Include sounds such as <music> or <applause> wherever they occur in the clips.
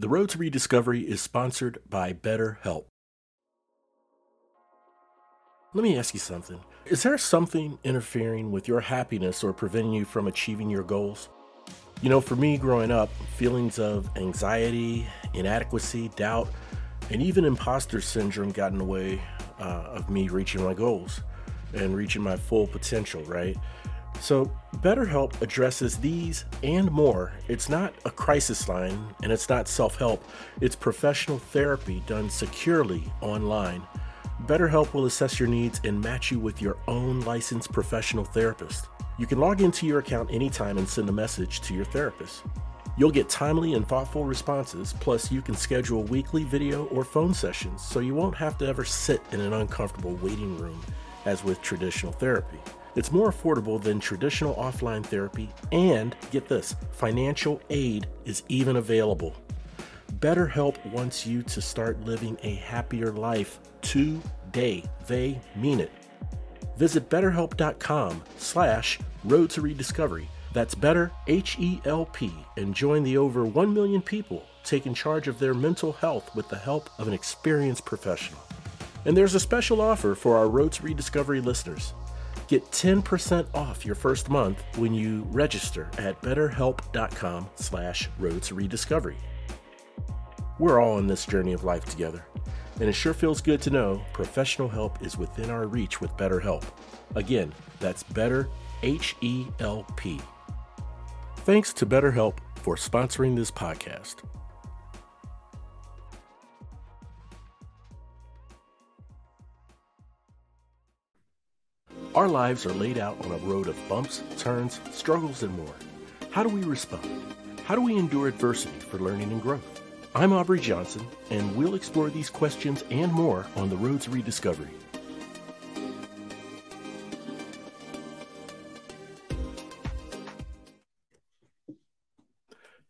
The Road to Rediscovery is sponsored by BetterHelp. Let me ask you something. Is there something interfering with your happiness or preventing you from achieving your goals? You know, for me growing up, feelings of anxiety, inadequacy, doubt, and even imposter syndrome got in the way uh, of me reaching my goals and reaching my full potential, right? So, BetterHelp addresses these and more. It's not a crisis line and it's not self help, it's professional therapy done securely online. BetterHelp will assess your needs and match you with your own licensed professional therapist. You can log into your account anytime and send a message to your therapist. You'll get timely and thoughtful responses, plus, you can schedule weekly video or phone sessions so you won't have to ever sit in an uncomfortable waiting room as with traditional therapy. It's more affordable than traditional offline therapy, and get this financial aid is even available. BetterHelp wants you to start living a happier life today. They mean it. Visit betterhelp.com slash road to rediscovery. That's better, H-E-L-P, and join the over 1 million people taking charge of their mental health with the help of an experienced professional. And there's a special offer for our Road to Rediscovery listeners. Get 10% off your first month when you register at betterhelp.com slash road to rediscovery. We're all on this journey of life together, and it sure feels good to know professional help is within our reach with BetterHelp. Again, that's better H E L P. Thanks to BetterHelp for sponsoring this podcast. Our lives are laid out on a road of bumps, turns, struggles, and more. How do we respond? How do we endure adversity for learning and growth? I'm Aubrey Johnson, and we'll explore these questions and more on the road to rediscovery.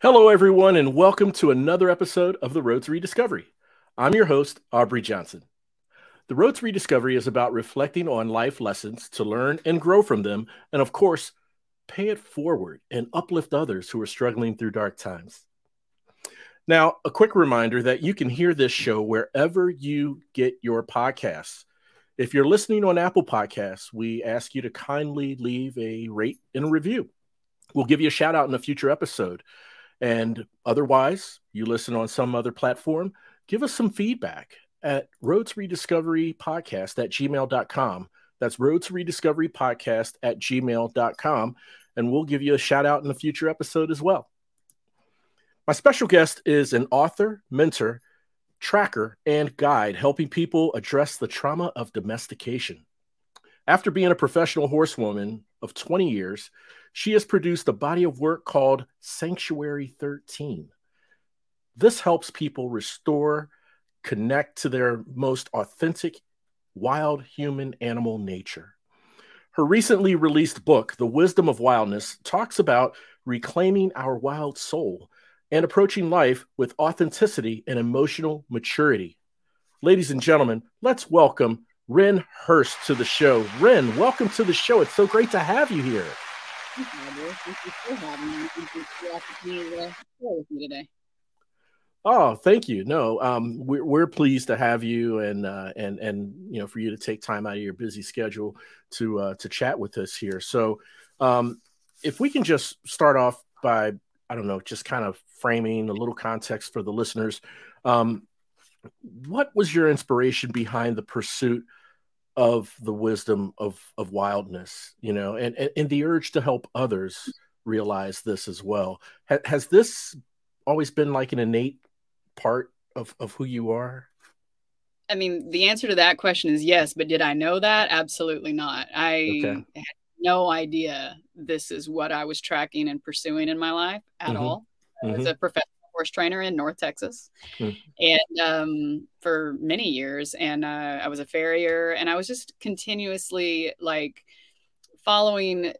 Hello, everyone, and welcome to another episode of The Road to Rediscovery. I'm your host, Aubrey Johnson. The Road to Rediscovery is about reflecting on life lessons to learn and grow from them, and of course, pay it forward and uplift others who are struggling through dark times. Now, a quick reminder that you can hear this show wherever you get your podcasts. If you're listening on Apple Podcasts, we ask you to kindly leave a rate and a review. We'll give you a shout out in a future episode. And otherwise, you listen on some other platform, give us some feedback at roads rediscovery podcast at gmail.com. That's roads rediscovery podcast at gmail.com. And we'll give you a shout out in a future episode as well. My special guest is an author, mentor, tracker, and guide helping people address the trauma of domestication. After being a professional horsewoman of 20 years, she has produced a body of work called Sanctuary 13. This helps people restore connect to their most authentic wild human animal nature. Her recently released book, The Wisdom of Wildness, talks about reclaiming our wild soul and approaching life with authenticity and emotional maturity. Ladies and gentlemen, let's welcome Ren Hurst to the show. Ren, welcome to the show. It's so great to have you here. Thank you for having me. Thank you for the opportunity to share with today. Oh, thank you. No, um, we're we're pleased to have you and uh, and and you know for you to take time out of your busy schedule to uh, to chat with us here. So, um, if we can just start off by I don't know, just kind of framing a little context for the listeners. Um, what was your inspiration behind the pursuit of the wisdom of of wildness? You know, and and, and the urge to help others realize this as well. Ha- has this always been like an innate part of of who you are? I mean, the answer to that question is yes, but did I know that? Absolutely not. I okay. had no idea this is what I was tracking and pursuing in my life at mm-hmm. all. Mm-hmm. I was mm-hmm. a professional horse trainer in North Texas, mm-hmm. and um, for many years, and uh, I was a farrier, and I was just continuously like following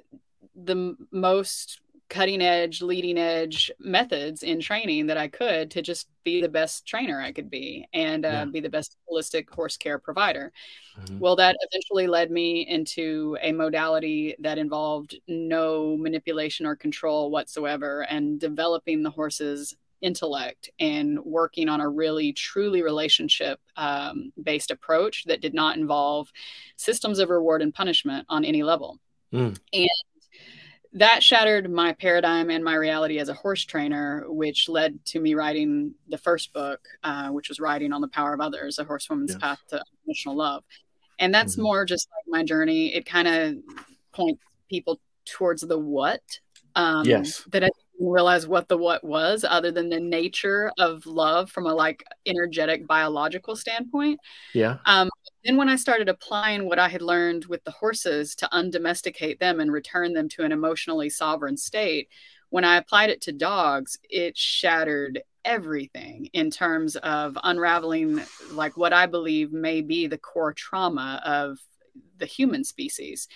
the most cutting edge, leading edge methods in training that I could to just be the best trainer I could be and uh, yeah. be the best holistic horse care provider. Mm-hmm. Well, that eventually led me into a modality that involved no manipulation or control whatsoever and developing the horses intellect and working on a really truly relationship um, based approach that did not involve systems of reward and punishment on any level. Mm. And that shattered my paradigm and my reality as a horse trainer, which led to me writing the first book, uh, which was Riding on the Power of Others, A Horsewoman's yes. Path to Unconditional Love. And that's mm-hmm. more just like my journey. It kind of points people towards the what. Um, yes. That I didn't realize what the what was, other than the nature of love from a like energetic biological standpoint. Yeah. Um, then when I started applying what I had learned with the horses to undomesticate them and return them to an emotionally sovereign state, when I applied it to dogs, it shattered everything in terms of unraveling like what I believe may be the core trauma of the human species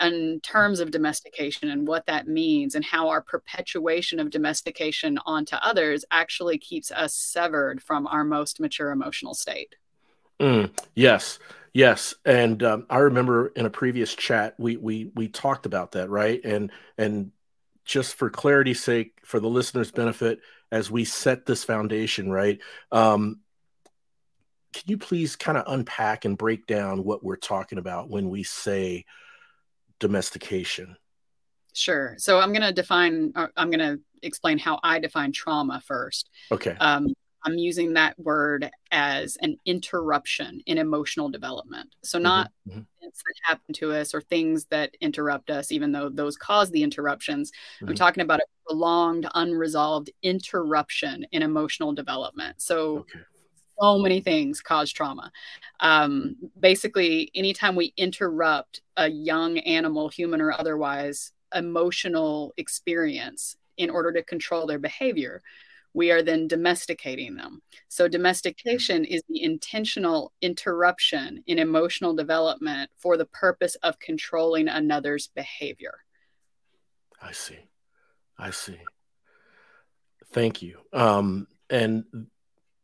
in terms of domestication and what that means and how our perpetuation of domestication onto others actually keeps us severed from our most mature emotional state. Mm, yes, yes, and um, I remember in a previous chat we we we talked about that, right? And and just for clarity's sake, for the listeners' benefit, as we set this foundation, right? Um, can you please kind of unpack and break down what we're talking about when we say domestication? Sure. So I'm going to define, uh, I'm going to explain how I define trauma first. Okay. Um, I'm using that word as an interruption in emotional development. So, mm-hmm, not mm-hmm. events that happen to us or things that interrupt us, even though those cause the interruptions. Mm-hmm. I'm talking about a prolonged, unresolved interruption in emotional development. So, okay. so many things cause trauma. Um, basically, anytime we interrupt a young animal, human or otherwise, emotional experience in order to control their behavior, we are then domesticating them. So, domestication is the intentional interruption in emotional development for the purpose of controlling another's behavior. I see. I see. Thank you. Um, and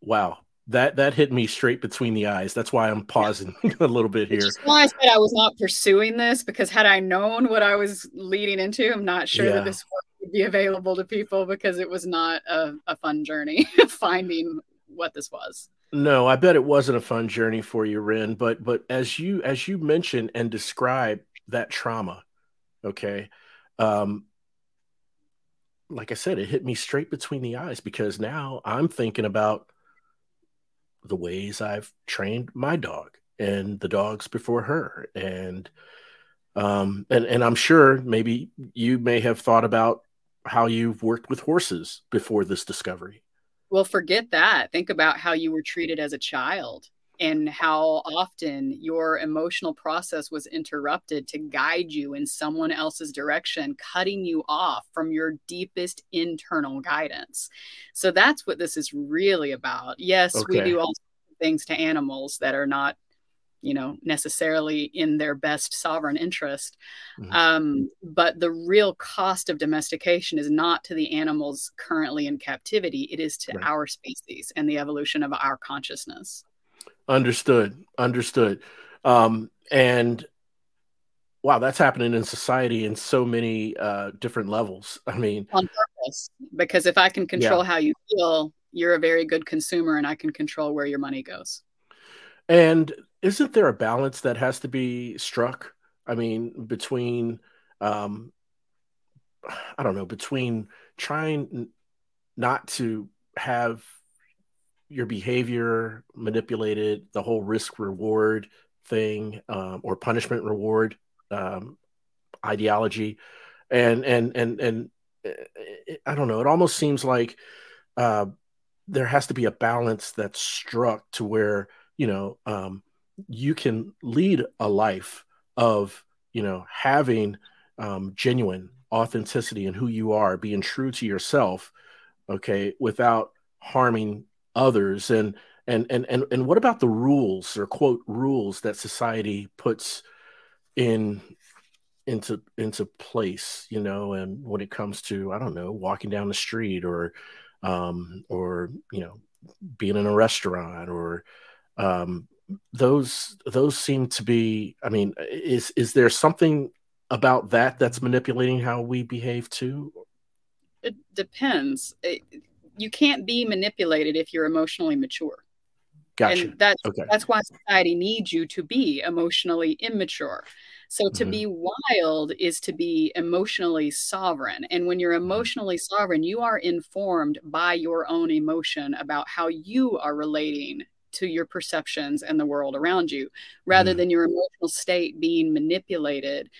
wow, that that hit me straight between the eyes. That's why I'm pausing yeah. <laughs> a little bit here. Which why I said I was not pursuing this because had I known what I was leading into, I'm not sure yeah. that this would be available to people because it was not a, a fun journey <laughs> finding what this was. No, I bet it wasn't a fun journey for you, Ren. But but as you as you mentioned and describe that trauma, okay, um, like I said, it hit me straight between the eyes because now I'm thinking about the ways I've trained my dog and the dogs before her. And um and, and I'm sure maybe you may have thought about how you've worked with horses before this discovery. Well, forget that. Think about how you were treated as a child and how often your emotional process was interrupted to guide you in someone else's direction, cutting you off from your deepest internal guidance. So that's what this is really about. Yes, okay. we do all things to animals that are not you know necessarily in their best sovereign interest mm-hmm. um, but the real cost of domestication is not to the animals currently in captivity it is to right. our species and the evolution of our consciousness Understood. Understood. Um, and wow, that's happening in society in so many uh, different levels. <laughs> I mean, on purpose, because if I can control yeah. how you feel, you're a very good consumer, and I can control where your money goes. And isn't there a balance that has to be struck? I mean, between, um, I don't know, between trying not to have your behavior manipulated, the whole risk reward thing um, or punishment reward um, ideology, and and and and eh, I don't know. It almost seems like uh, there has to be a balance that's struck to where you know um, you can lead a life of you know having um, genuine authenticity in who you are, being true to yourself, okay, without harming others. And and and and, and what about the rules or quote rules that society puts in into into place you know and when it comes to i don't know walking down the street or um or you know being in a restaurant or um those those seem to be i mean is is there something about that that's manipulating how we behave too it depends it, you can't be manipulated if you're emotionally mature. Gotcha. And that's okay. that's why society needs you to be emotionally immature. So to mm-hmm. be wild is to be emotionally sovereign. And when you're mm-hmm. emotionally sovereign, you are informed by your own emotion about how you are relating to your perceptions and the world around you, rather mm-hmm. than your emotional state being manipulated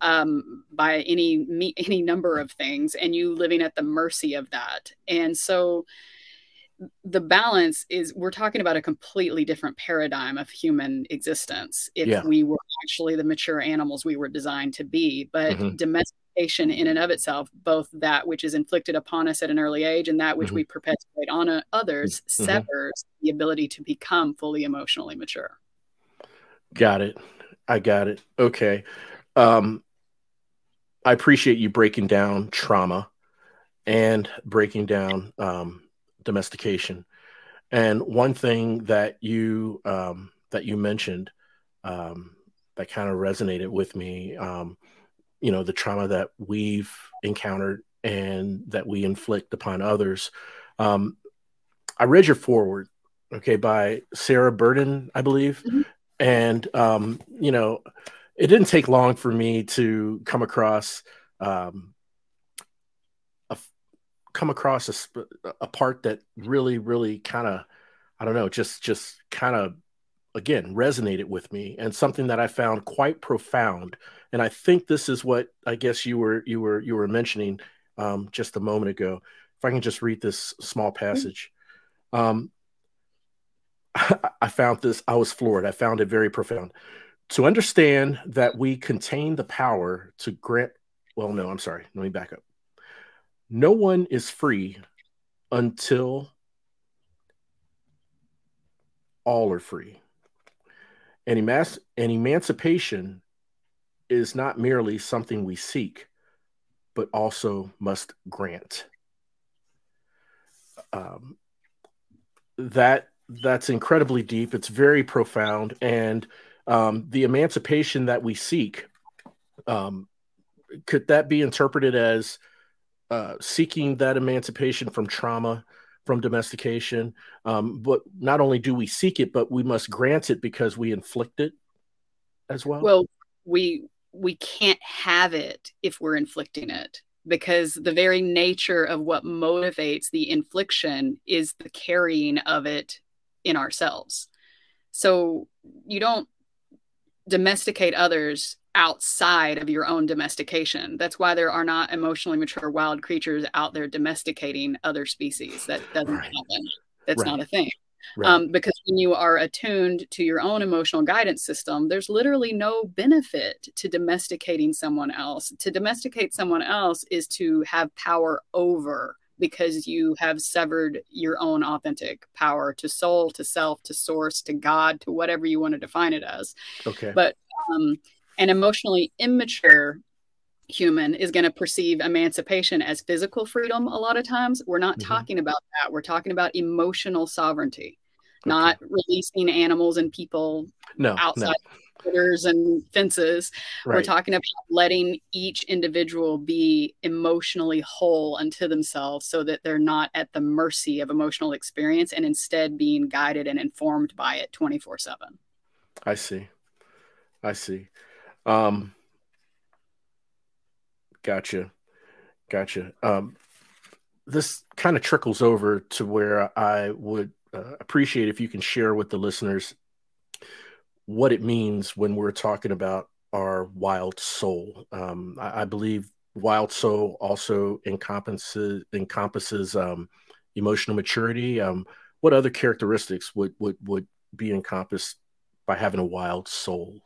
um, by any <laughs> any number of things, and you living at the mercy of that. And so the balance is we're talking about a completely different paradigm of human existence if yeah. we were actually the mature animals we were designed to be but mm-hmm. Domestication in and of itself both that which is inflicted upon us at an early age and that which mm-hmm. we perpetuate on uh, others mm-hmm. severs the ability to become fully emotionally mature got it i got it okay um i appreciate you breaking down trauma and breaking down um domestication. And one thing that you um, that you mentioned um, that kind of resonated with me, um, you know, the trauma that we've encountered and that we inflict upon others. Um, I read your foreword, okay, by Sarah Burden, I believe, mm-hmm. and um, you know, it didn't take long for me to come across um, come across a, a part that really, really kind of, I don't know, just just kind of again resonated with me and something that I found quite profound. And I think this is what I guess you were you were you were mentioning um, just a moment ago. If I can just read this small mm-hmm. passage. Um, <laughs> I found this, I was floored. I found it very profound. To understand that we contain the power to grant, well, no, I'm sorry. Let me back up no one is free until all are free. And, emas- and emancipation is not merely something we seek, but also must grant. Um, that that's incredibly deep. It's very profound, and um, the emancipation that we seek um, could that be interpreted as uh, seeking that emancipation from trauma, from domestication. Um, but not only do we seek it, but we must grant it because we inflict it as well. Well, we we can't have it if we're inflicting it because the very nature of what motivates the infliction is the carrying of it in ourselves. So you don't domesticate others outside of your own domestication. That's why there are not emotionally mature wild creatures out there domesticating other species. That doesn't right. happen. That's right. not a thing. Right. Um, because when you are attuned to your own emotional guidance system, there's literally no benefit to domesticating someone else. To domesticate someone else is to have power over because you have severed your own authentic power to soul, to self, to source, to God, to whatever you want to define it as. Okay. But um, an emotionally immature human is going to perceive emancipation as physical freedom a lot of times. We're not mm-hmm. talking about that. We're talking about emotional sovereignty, okay. not releasing animals and people no, outside no. and fences. Right. We're talking about letting each individual be emotionally whole unto themselves so that they're not at the mercy of emotional experience and instead being guided and informed by it 24 7. I see. I see. Um, gotcha, gotcha. Um, this kind of trickles over to where I would uh, appreciate if you can share with the listeners what it means when we're talking about our wild soul. Um, I, I, believe wild soul also encompasses encompasses um, emotional maturity. Um, what other characteristics would would would be encompassed by having a wild soul?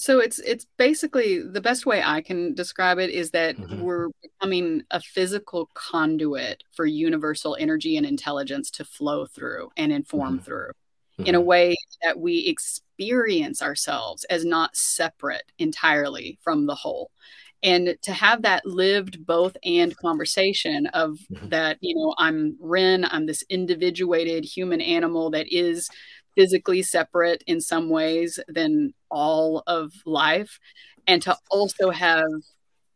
So it's it's basically the best way I can describe it is that mm-hmm. we're becoming a physical conduit for universal energy and intelligence to flow through and inform mm-hmm. through mm-hmm. in a mm-hmm. way that we experience ourselves as not separate entirely from the whole. And to have that lived both and conversation of mm-hmm. that, you know, I'm Ren, I'm this individuated human animal that is physically separate in some ways than all of life and to also have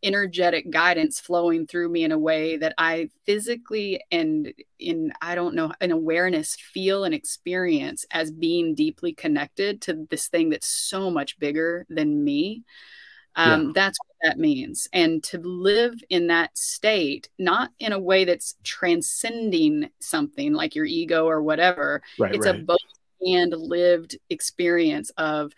energetic guidance flowing through me in a way that I physically and in, I don't know, an awareness feel and experience as being deeply connected to this thing that's so much bigger than me. Um, yeah. That's what that means. And to live in that state, not in a way that's transcending something like your ego or whatever, right, it's right. a both and lived experience of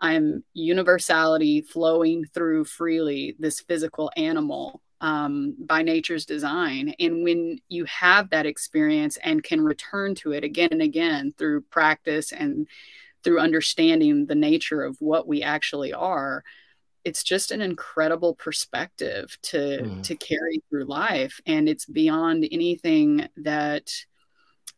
I'm universality flowing through freely this physical animal um, by nature's design. And when you have that experience and can return to it again and again through practice and through understanding the nature of what we actually are, it's just an incredible perspective to mm. to carry through life and it's beyond anything that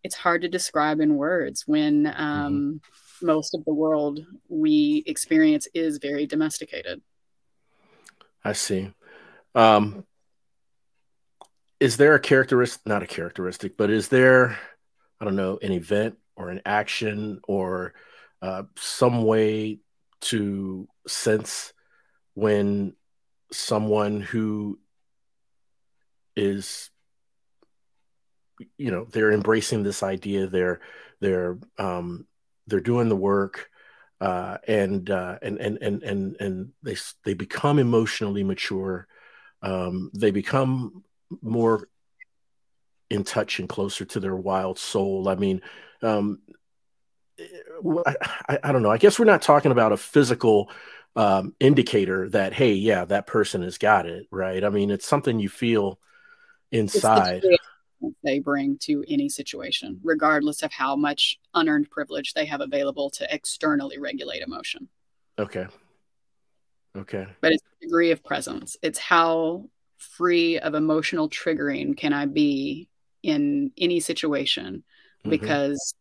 it's hard to describe in words when mm-hmm. um, mm-hmm. most of the world we experience is very domesticated. I see. Um, is there a characteristic, not a characteristic, but is there, I don't know, an event or an action or uh, some way to sense when someone who is you know they're embracing this idea they're they're um they're doing the work uh and uh and and and and, and they they become emotionally mature um they become more in touch and closer to their wild soul. I mean um I, I, I don't know. I guess we're not talking about a physical um indicator that hey yeah that person has got it right? I mean it's something you feel inside they bring to any situation, regardless of how much unearned privilege they have available to externally regulate emotion. Okay. Okay. But it's the degree of presence. It's how free of emotional triggering can I be in any situation mm-hmm. because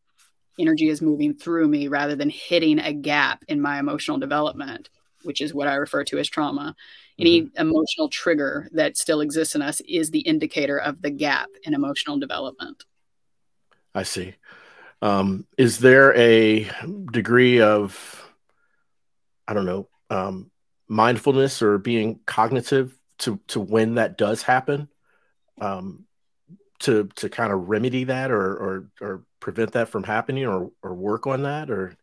energy is moving through me rather than hitting a gap in my emotional development, which is what I refer to as trauma any mm-hmm. emotional trigger that still exists in us is the indicator of the gap in emotional development. I see. Um, is there a degree of, I don't know, um, mindfulness or being cognitive to to when that does happen, um, to to kind of remedy that or or or prevent that from happening or or work on that or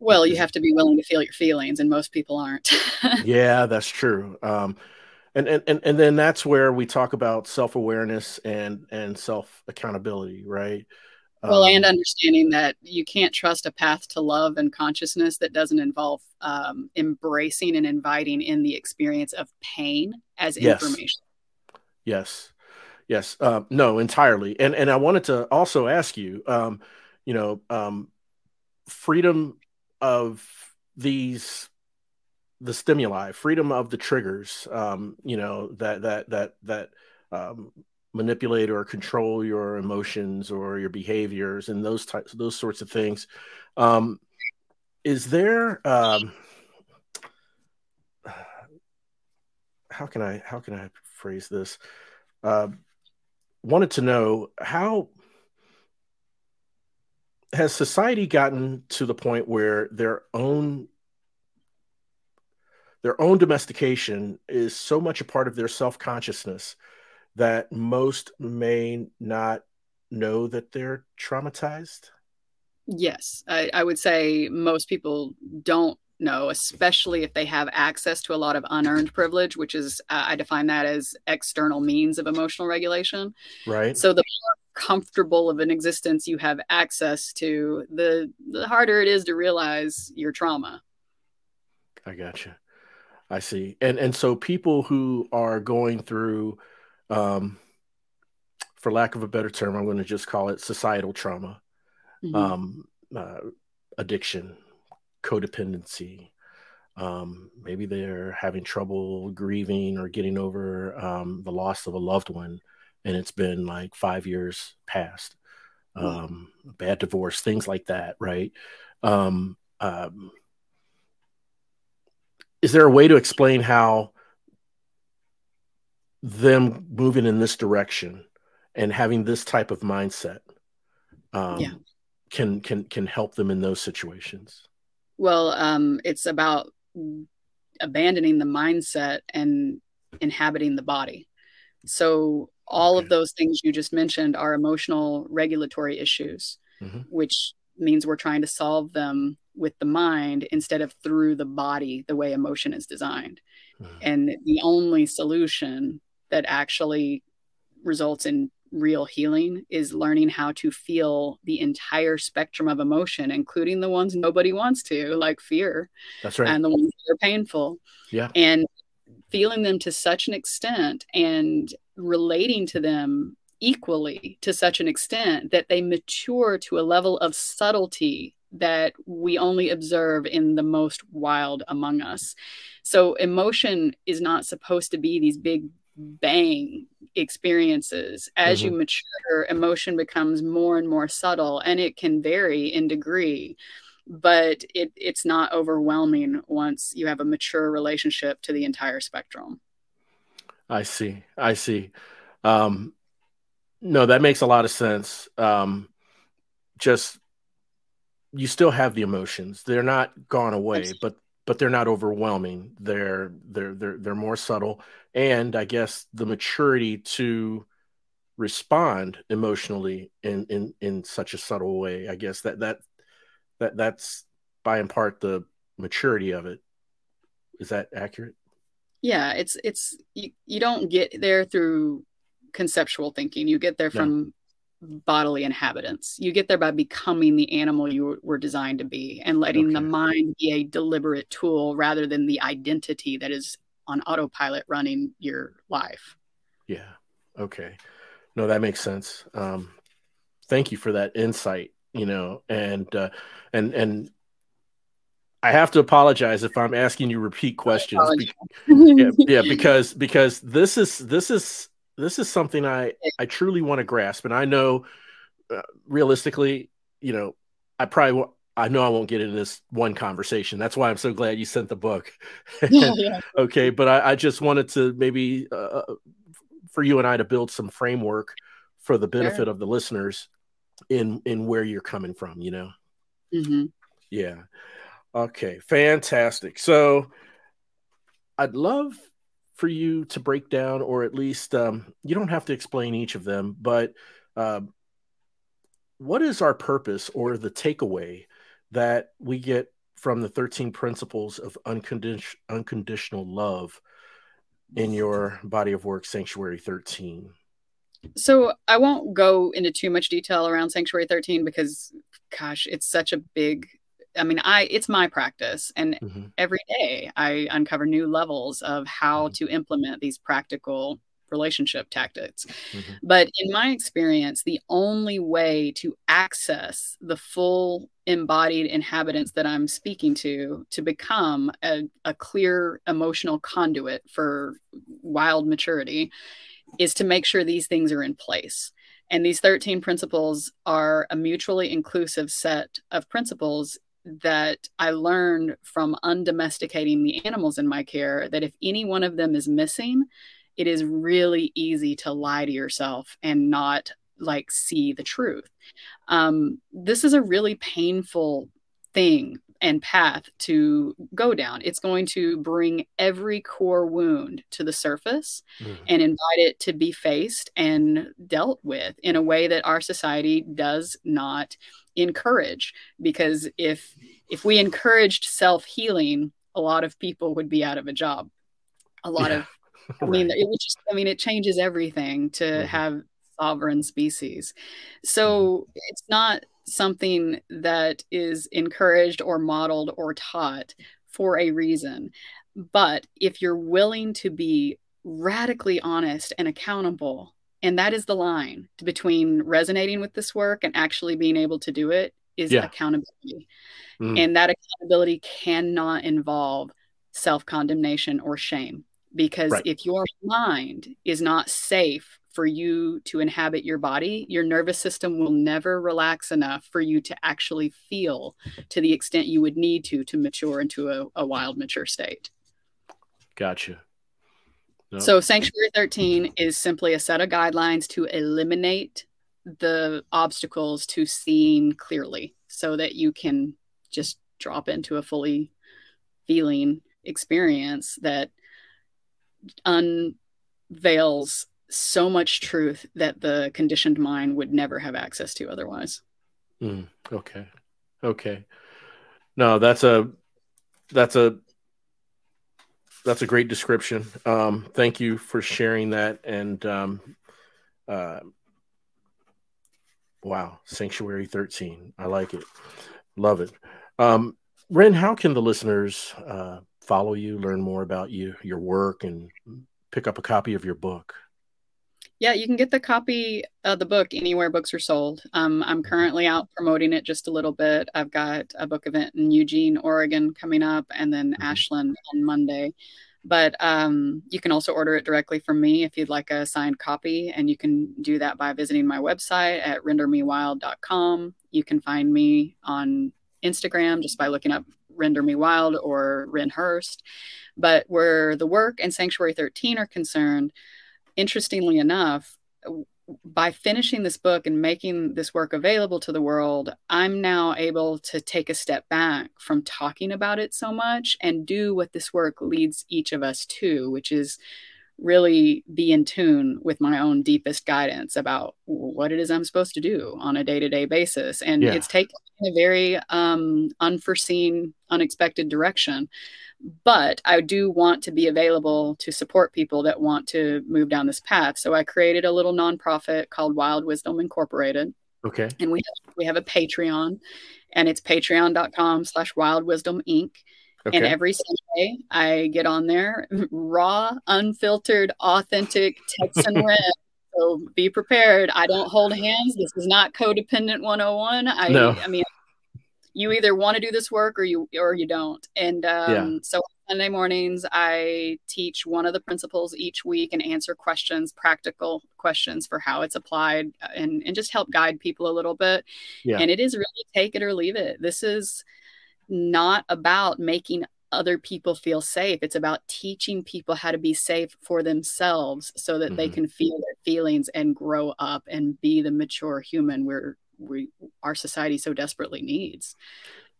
well, you have to be willing to feel your feelings, and most people aren't. <laughs> yeah, that's true. Um, and, and and and then that's where we talk about self awareness and and self accountability, right? Well, um, and understanding that you can't trust a path to love and consciousness that doesn't involve um, embracing and inviting in the experience of pain as yes. information. Yes, yes, uh, no, entirely. And and I wanted to also ask you, um, you know, um, freedom of these the stimuli, freedom of the triggers, um, you know, that that that that um, manipulate or control your emotions or your behaviors and those types those sorts of things. Um, is there um, how can I how can I phrase this? Uh, wanted to know how has society gotten to the point where their own their own domestication is so much a part of their self-consciousness that most may not know that they're traumatized? Yes. I, I would say most people don't know especially if they have access to a lot of unearned privilege which is uh, i define that as external means of emotional regulation right so the more comfortable of an existence you have access to, the the harder it is to realize your trauma. I gotcha. I see. And and so people who are going through um for lack of a better term, I'm going to just call it societal trauma, mm-hmm. um, uh, addiction, codependency. Um, maybe they're having trouble grieving or getting over um, the loss of a loved one and it's been like five years past um bad divorce things like that right um, um is there a way to explain how them moving in this direction and having this type of mindset um, yeah. can can can help them in those situations well um, it's about abandoning the mindset and inhabiting the body. So all okay. of those things you just mentioned are emotional regulatory issues, mm-hmm. which means we're trying to solve them with the mind instead of through the body the way emotion is designed. Mm-hmm. And the only solution that actually results in real healing is learning how to feel the entire spectrum of emotion, including the ones nobody wants to, like fear. That's right. And the ones that are painful. Yeah. And feeling them to such an extent and relating to them equally to such an extent that they mature to a level of subtlety that we only observe in the most wild among us. So, emotion is not supposed to be these big bang experiences. As mm-hmm. you mature, emotion becomes more and more subtle and it can vary in degree, but it, it's not overwhelming once you have a mature relationship to the entire spectrum. I see. I see. Um, no, that makes a lot of sense. Um, just you still have the emotions; they're not gone away, but but they're not overwhelming. They're they're they're they're more subtle, and I guess the maturity to respond emotionally in in in such a subtle way. I guess that that that that's by in part the maturity of it. Is that accurate? Yeah, it's it's you, you don't get there through conceptual thinking. You get there from bodily inhabitants. You get there by becoming the animal you were designed to be and letting okay. the mind be a deliberate tool rather than the identity that is on autopilot running your life. Yeah. Okay. No, that makes sense. Um, thank you for that insight, you know, and, uh, and, and, I have to apologize if I'm asking you repeat questions. Be- <laughs> yeah, yeah, because because this is this is this is something I I truly want to grasp, and I know uh, realistically, you know, I probably I know I won't get into this one conversation. That's why I'm so glad you sent the book. <laughs> yeah, <laughs> yeah. Okay, but I, I, just wanted to maybe uh, uh, for you and I to build some framework for the benefit sure. of the listeners in in where you're coming from. You know. Mm-hmm. Yeah. Okay. Fantastic. So I'd love for you to break down, or at least um, you don't have to explain each of them, but uh, what is our purpose or the takeaway that we get from the 13 principles of uncondi- unconditional love in your body of work, Sanctuary 13? So I won't go into too much detail around Sanctuary 13 because, gosh, it's such a big I mean, I it's my practice, and mm-hmm. every day I uncover new levels of how mm-hmm. to implement these practical relationship tactics. Mm-hmm. But in my experience, the only way to access the full embodied inhabitants that I'm speaking to to become a, a clear emotional conduit for wild maturity is to make sure these things are in place. And these 13 principles are a mutually inclusive set of principles that I learned from undomesticating the animals in my care that if any one of them is missing, it is really easy to lie to yourself and not like see the truth. Um, this is a really painful thing and path to go down. It's going to bring every core wound to the surface mm. and invite it to be faced and dealt with in a way that our society does not encourage because if if we encouraged self-healing a lot of people would be out of a job a lot yeah. of i right. mean <laughs> it would just i mean it changes everything to mm-hmm. have sovereign species so mm-hmm. it's not something that is encouraged or modeled or taught for a reason but if you're willing to be radically honest and accountable and that is the line between resonating with this work and actually being able to do it is yeah. accountability mm. and that accountability cannot involve self-condemnation or shame because right. if your mind is not safe for you to inhabit your body your nervous system will never relax enough for you to actually feel to the extent you would need to to mature into a, a wild mature state. Gotcha. So, Sanctuary 13 is simply a set of guidelines to eliminate the obstacles to seeing clearly so that you can just drop into a fully feeling experience that unveils so much truth that the conditioned mind would never have access to otherwise. Mm, okay. Okay. No, that's a that's a that's a great description. Um, thank you for sharing that. And um, uh, wow, Sanctuary 13. I like it. Love it. Um, Ren, how can the listeners uh, follow you, learn more about you, your work, and pick up a copy of your book? Yeah, you can get the copy of the book anywhere books are sold. Um, I'm currently out promoting it just a little bit. I've got a book event in Eugene, Oregon coming up, and then mm-hmm. Ashland on Monday. But um, you can also order it directly from me if you'd like a signed copy, and you can do that by visiting my website at rendermewild.com. You can find me on Instagram just by looking up Render Me Wild or Ren Hurst. But where the work and Sanctuary 13 are concerned, interestingly enough, by finishing this book and making this work available to the world, I'm now able to take a step back from talking about it so much and do what this work leads each of us to, which is really be in tune with my own deepest guidance about what it is I'm supposed to do on a day to day basis. And yeah. it's taken a very um, unforeseen, unexpected direction but I do want to be available to support people that want to move down this path. So I created a little nonprofit called Wild Wisdom Incorporated. Okay. And we have, we have a Patreon and it's patreon.com slash wild wisdom inc. Okay. And every Sunday I get on there, <laughs> raw, unfiltered, authentic Texan <laughs> red. So be prepared. I don't hold hands. This is not codependent 101. I, no. I mean, you either want to do this work or you or you don't. And um, yeah. so Sunday mornings, I teach one of the principles each week and answer questions, practical questions for how it's applied, uh, and and just help guide people a little bit. Yeah. And it is really take it or leave it. This is not about making other people feel safe. It's about teaching people how to be safe for themselves so that mm-hmm. they can feel their feelings and grow up and be the mature human we're we our society so desperately needs.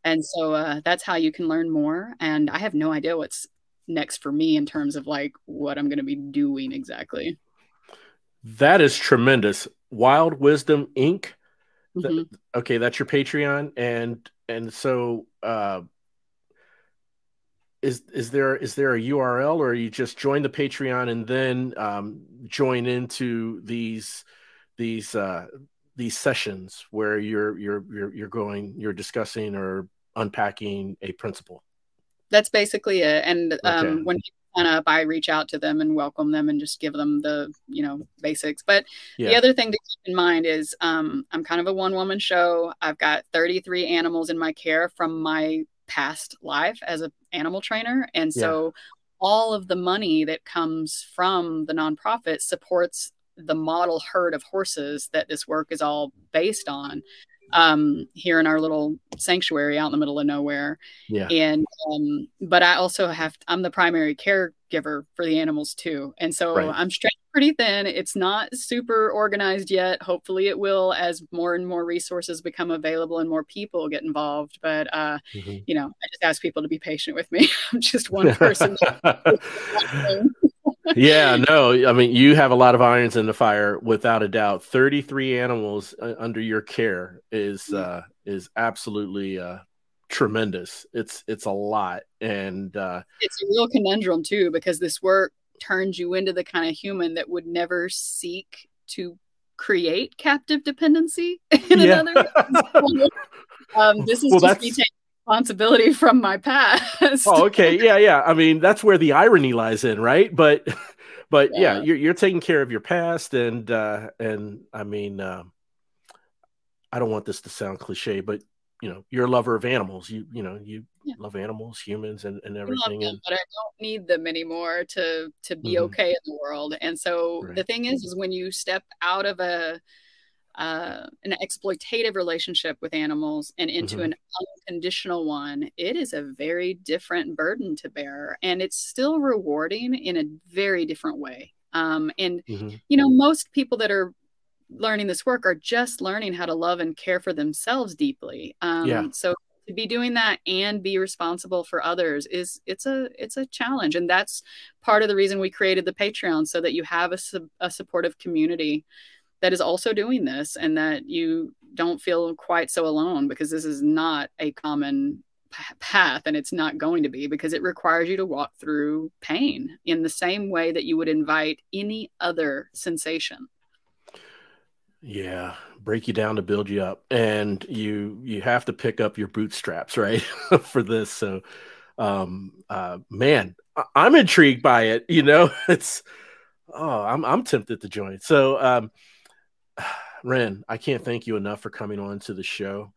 And so uh, that's how you can learn more. And I have no idea what's next for me in terms of like what I'm going to be doing exactly. That is tremendous. Wild Wisdom Inc. Mm-hmm. okay, that's your Patreon, and and so uh, is is there is there a URL, or you just join the Patreon and then um, join into these these uh, these sessions where you're you're you're you're going you're discussing or unpacking a principle? That's basically it. And um, when people sign up i reach out to them and welcome them and just give them the you know basics. But yeah. the other thing to keep in mind is um, i'm kind of a one woman show. I've got 33 animals in my care from my past life as an animal trainer. And so yeah. all of the money that comes from the nonprofit supports the model herd of horses that this work is all based on um, here in our little sanctuary out in the middle of nowhere. Yeah. And um, but I also have I'm the primary caregiver for the animals too, and so right. I'm stretched pretty thin. It's not super organized yet. Hopefully, it will as more and more resources become available and more people get involved. But uh, mm-hmm. you know, I just ask people to be patient with me. <laughs> I'm just one person. <laughs> yeah, no, I mean, you have a lot of irons in the fire, without a doubt. Thirty-three animals uh, under your care is uh, is absolutely uh, tremendous. It's it's a lot, and uh, it's a real conundrum too, because this work turns you into the kind of human that would never seek to create captive dependency <laughs> in yeah. another. <laughs> <laughs> um, this is well, just me taking responsibility <laughs> from my past. oh, okay. Yeah, yeah. I mean, that's where the irony lies in, right? But but yeah, yeah you're you're taking care of your past and uh and I mean uh, I don't want this to sound cliche, but you know, you're a lover of animals. You you know, you yeah. love animals, humans and, and everything. Them, and... But I don't need them anymore to to be mm-hmm. okay in the world. And so right. the thing is is when you step out of a uh, an exploitative relationship with animals and into mm-hmm. an unconditional one, it is a very different burden to bear. And it's still rewarding in a very different way. Um, and, mm-hmm. you know, most people that are learning this work are just learning how to love and care for themselves deeply. Um, yeah. So to be doing that and be responsible for others is it's a it's a challenge and that's part of the reason we created the patreon so that you have a, a supportive community that is also doing this and that you don't feel quite so alone because this is not a common path and it's not going to be because it requires you to walk through pain in the same way that you would invite any other sensation. Yeah break you down to build you up and you you have to pick up your bootstraps right <laughs> for this. So um uh man I- am intrigued by it you know <laughs> it's oh i'm i'm tempted to join. So um <sighs> ren i can't thank you enough for coming on to the show.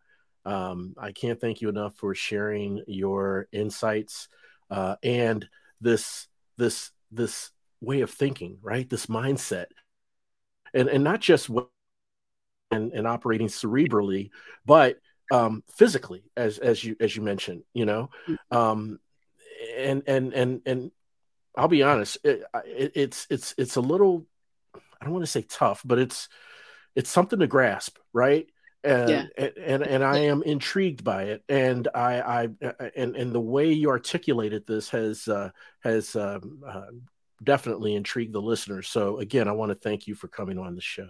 Um i can't thank you enough for sharing your insights uh and this this this way of thinking right? This mindset. And and not just what and, and operating cerebrally, but um, physically, as as you as you mentioned, you know, mm. um, and and and and I'll be honest, it, it, it's it's it's a little, I don't want to say tough, but it's it's something to grasp, right? And, yeah. and, and and I am intrigued by it, and I I and and the way you articulated this has uh, has um, uh, definitely intrigued the listeners. So again, I want to thank you for coming on the show.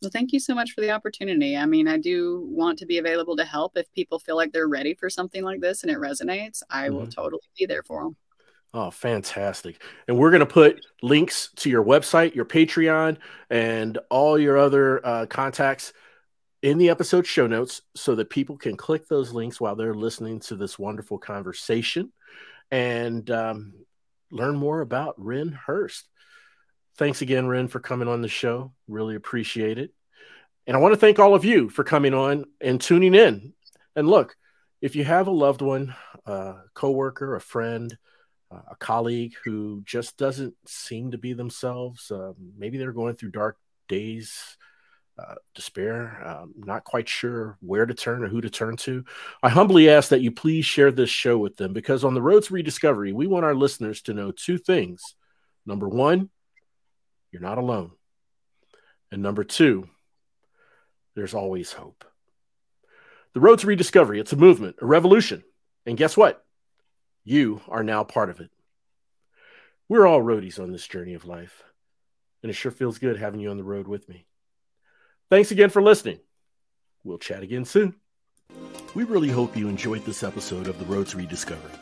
Well, thank you so much for the opportunity. I mean, I do want to be available to help if people feel like they're ready for something like this and it resonates. I mm-hmm. will totally be there for them. Oh, fantastic. And we're going to put links to your website, your Patreon, and all your other uh, contacts in the episode show notes so that people can click those links while they're listening to this wonderful conversation and um, learn more about Ren Hurst. Thanks again, Ren, for coming on the show. Really appreciate it. And I want to thank all of you for coming on and tuning in. And look, if you have a loved one, a coworker, a friend, a colleague who just doesn't seem to be themselves, uh, maybe they're going through dark days, uh, despair, um, not quite sure where to turn or who to turn to, I humbly ask that you please share this show with them because on the road to rediscovery, we want our listeners to know two things. Number one, you're not alone. And number two, there's always hope. The road to rediscovery, it's a movement, a revolution. And guess what? You are now part of it. We're all roadies on this journey of life. And it sure feels good having you on the road with me. Thanks again for listening. We'll chat again soon. We really hope you enjoyed this episode of The Roads Rediscovery.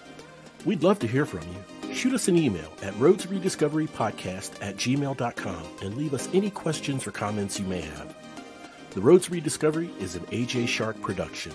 We'd love to hear from you shoot us an email at roadsrediscoverypodcast at gmail.com and leave us any questions or comments you may have. The Roads Rediscovery is an AJ Shark production.